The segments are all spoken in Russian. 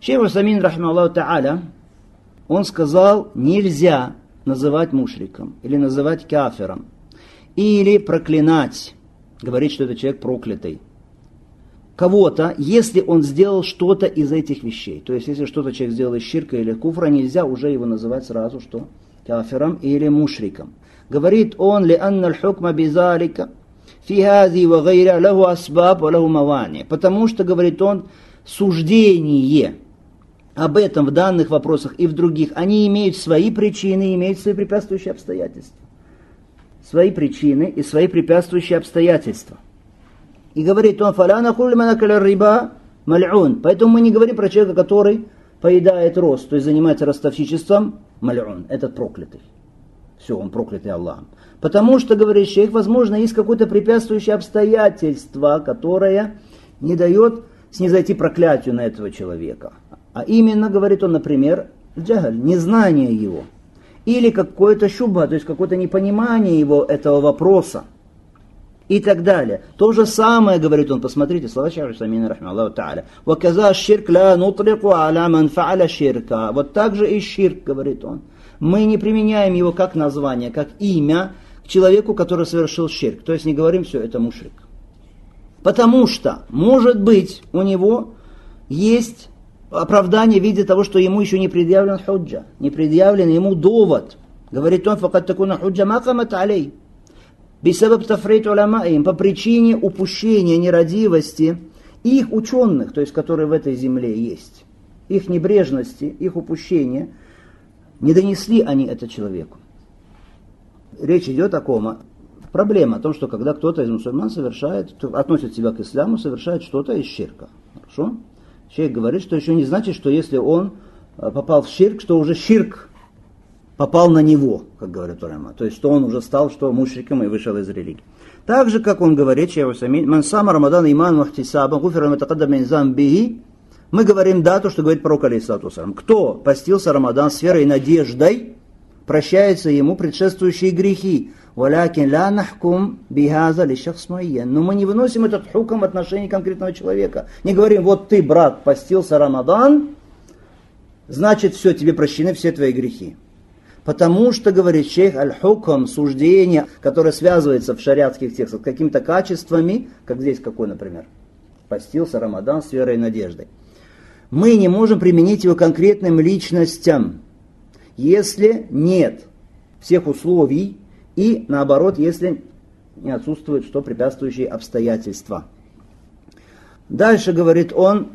Шейх Усамин, рахмаллаху та'аля, он сказал, нельзя называть мушриком или называть кафером или проклинать, говорить, что это человек проклятый кого-то, если он сделал что-то из этих вещей. То есть, если что-то человек сделал из ширка или куфра, нельзя уже его называть сразу, что кафиром или мушриком. Говорит он, ли анна хукма бизалика, фи хази ва гайра лаху асбаб ва лаху мавани. Потому что, говорит он, суждение об этом в данных вопросах и в других, они имеют свои причины, имеют свои препятствующие обстоятельства. Свои причины и свои препятствующие обстоятельства – и говорит он, фаляна риба маль'ун. Поэтому мы не говорим про человека, который поедает рост, то есть занимается ростовщичеством, маль'ун, этот проклятый. Все, он проклятый Аллахом. Потому что, говорит шейх, возможно, есть какое-то препятствующее обстоятельство, которое не дает снизойти проклятию на этого человека. А именно, говорит он, например, джагаль, незнание его. Или какое-то шуба, то есть какое-то непонимание его этого вопроса и так далее. То же самое, говорит он, посмотрите, слова Шахр Самина, рахмаллаху та'аля. «Ваказа ширк ла нутлику аля ман фа'аля ширка». Вот так же и ширк, говорит он. Мы не применяем его как название, как имя к человеку, который совершил ширк. То есть не говорим все, это мушрик. Потому что, может быть, у него есть оправдание в виде того, что ему еще не предъявлен худжа, не предъявлен ему довод. Говорит он, факат такуна худжа макамат алей. Бисабаб тафрейт им по причине упущения нерадивости их ученых, то есть которые в этой земле есть, их небрежности, их упущения, не донесли они это человеку. Речь идет о ком? Проблема о том, что когда кто-то из мусульман совершает, относит себя к исламу, совершает что-то из ширка. Хорошо? Человек говорит, что еще не значит, что если он э, попал в ширк, что уже ширк попал на него, как говорят урама. То есть, что он уже стал, что мушриком и вышел из религии. Так же, как он говорит, «Ман сама Рамадан иман махтисаба, матакадам бихи», мы говорим да, то, что говорит пророк алейсалату Кто постился Рамадан с верой и надеждой, прощаются ему предшествующие грехи. Валякин ла нахкум бихаза ли Но мы не выносим этот хуком отношений конкретного человека. Не говорим, вот ты, брат, постился Рамадан, значит все, тебе прощены все твои грехи. Потому что, говорит шейх, аль-хукам, суждение, которое связывается в шариатских текстах с какими-то качествами, как здесь какой, например, постился Рамадан с верой и надеждой. Мы не можем применить его конкретным личностям, если нет всех условий и, наоборот, если не отсутствует что препятствующие обстоятельства. Дальше говорит он,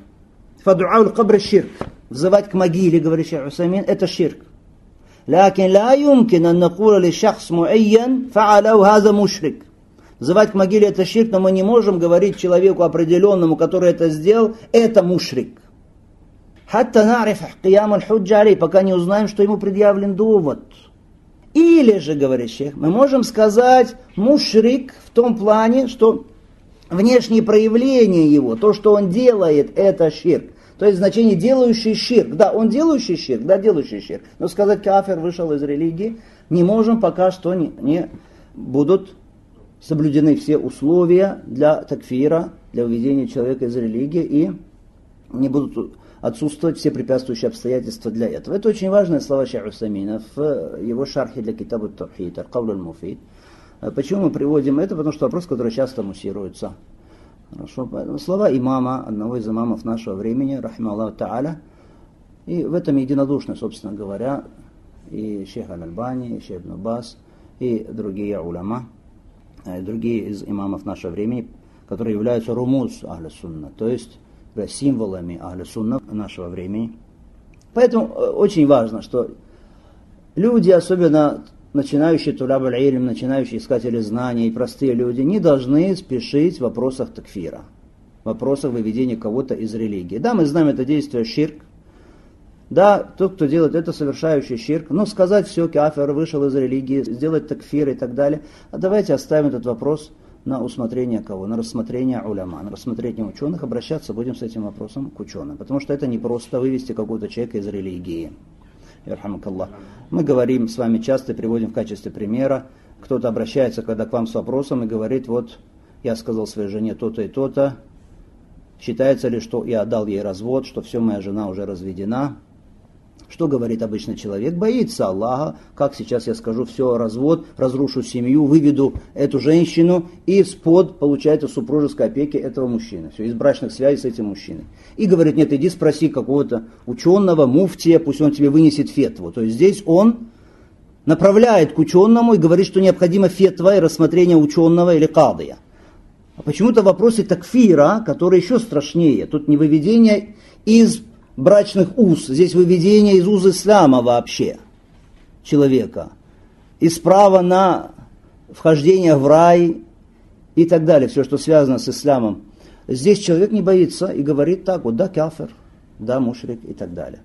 фадуауль кабр ширк, взывать к могиле, говорит шейх Усамин, это ширк. لكن لا يمكن أن نقول لشخص معين فعله هذا مشرك Взывать к могиле это ширк, но мы не можем говорить человеку определенному, который это сделал, это мушрик. Хатта нариф киям аль пока не узнаем, что ему предъявлен довод. Или же, говорит шейх, мы можем сказать мушрик в том плане, что внешние проявления его, то, что он делает, это ширк. То есть значение делающий ширк. Да, он делающий ширк, да, делающий ширк. Но сказать кафир вышел из религии не можем, пока что не, не будут соблюдены все условия для такфира, для уведения человека из религии и не будут отсутствовать все препятствующие обстоятельства для этого. Это очень важные слова Шейх Усамина в его шархе для китаба Тавхид, Аркавль Муфид. Почему мы приводим это? Потому что вопрос, который часто муссируется. Хорошо, слова имама, одного из имамов нашего времени, рахима Аллаху Та'аля, и в этом единодушно, собственно говоря, и шейх Аль-Альбани, и шейх Набас, и другие уляма, и другие из имамов нашего времени, которые являются румуз Ахля Сунна, то есть символами Ахля Сунна нашего времени. Поэтому э, очень важно, что люди, особенно начинающие туляб илм начинающие искатели знаний простые люди не должны спешить в вопросах такфира, в вопросах выведения кого-то из религии. Да, мы знаем это действие ширк, да, тот, кто делает это, совершающий ширк, но сказать все, кафир вышел из религии, сделать такфир и так далее. А давайте оставим этот вопрос на усмотрение кого? На рассмотрение уляма, на рассмотрение ученых. Обращаться будем с этим вопросом к ученым. Потому что это не просто вывести какого-то человека из религии. Мы говорим с вами часто, приводим в качестве примера, кто-то обращается, когда к вам с вопросом и говорит, вот я сказал своей жене то-то и то-то, Считается ли, что я отдал ей развод, что все, моя жена уже разведена? Что говорит обычный человек? Боится Аллаха. Как сейчас я скажу, все, развод, разрушу семью, выведу эту женщину и спод получается супружеской опеки этого мужчины. Все, из брачных связей с этим мужчиной. И говорит, нет, иди спроси какого-то ученого, муфтия, пусть он тебе вынесет фетву. То есть здесь он направляет к ученому и говорит, что необходимо фетва и рассмотрение ученого или кадыя. А почему-то в вопросе такфира, который еще страшнее, тут не выведение из брачных уз, здесь выведение из уз ислама вообще человека, из права на вхождение в рай и так далее, все, что связано с исламом. Здесь человек не боится и говорит так, вот да, кафир, да, мушрик и так далее.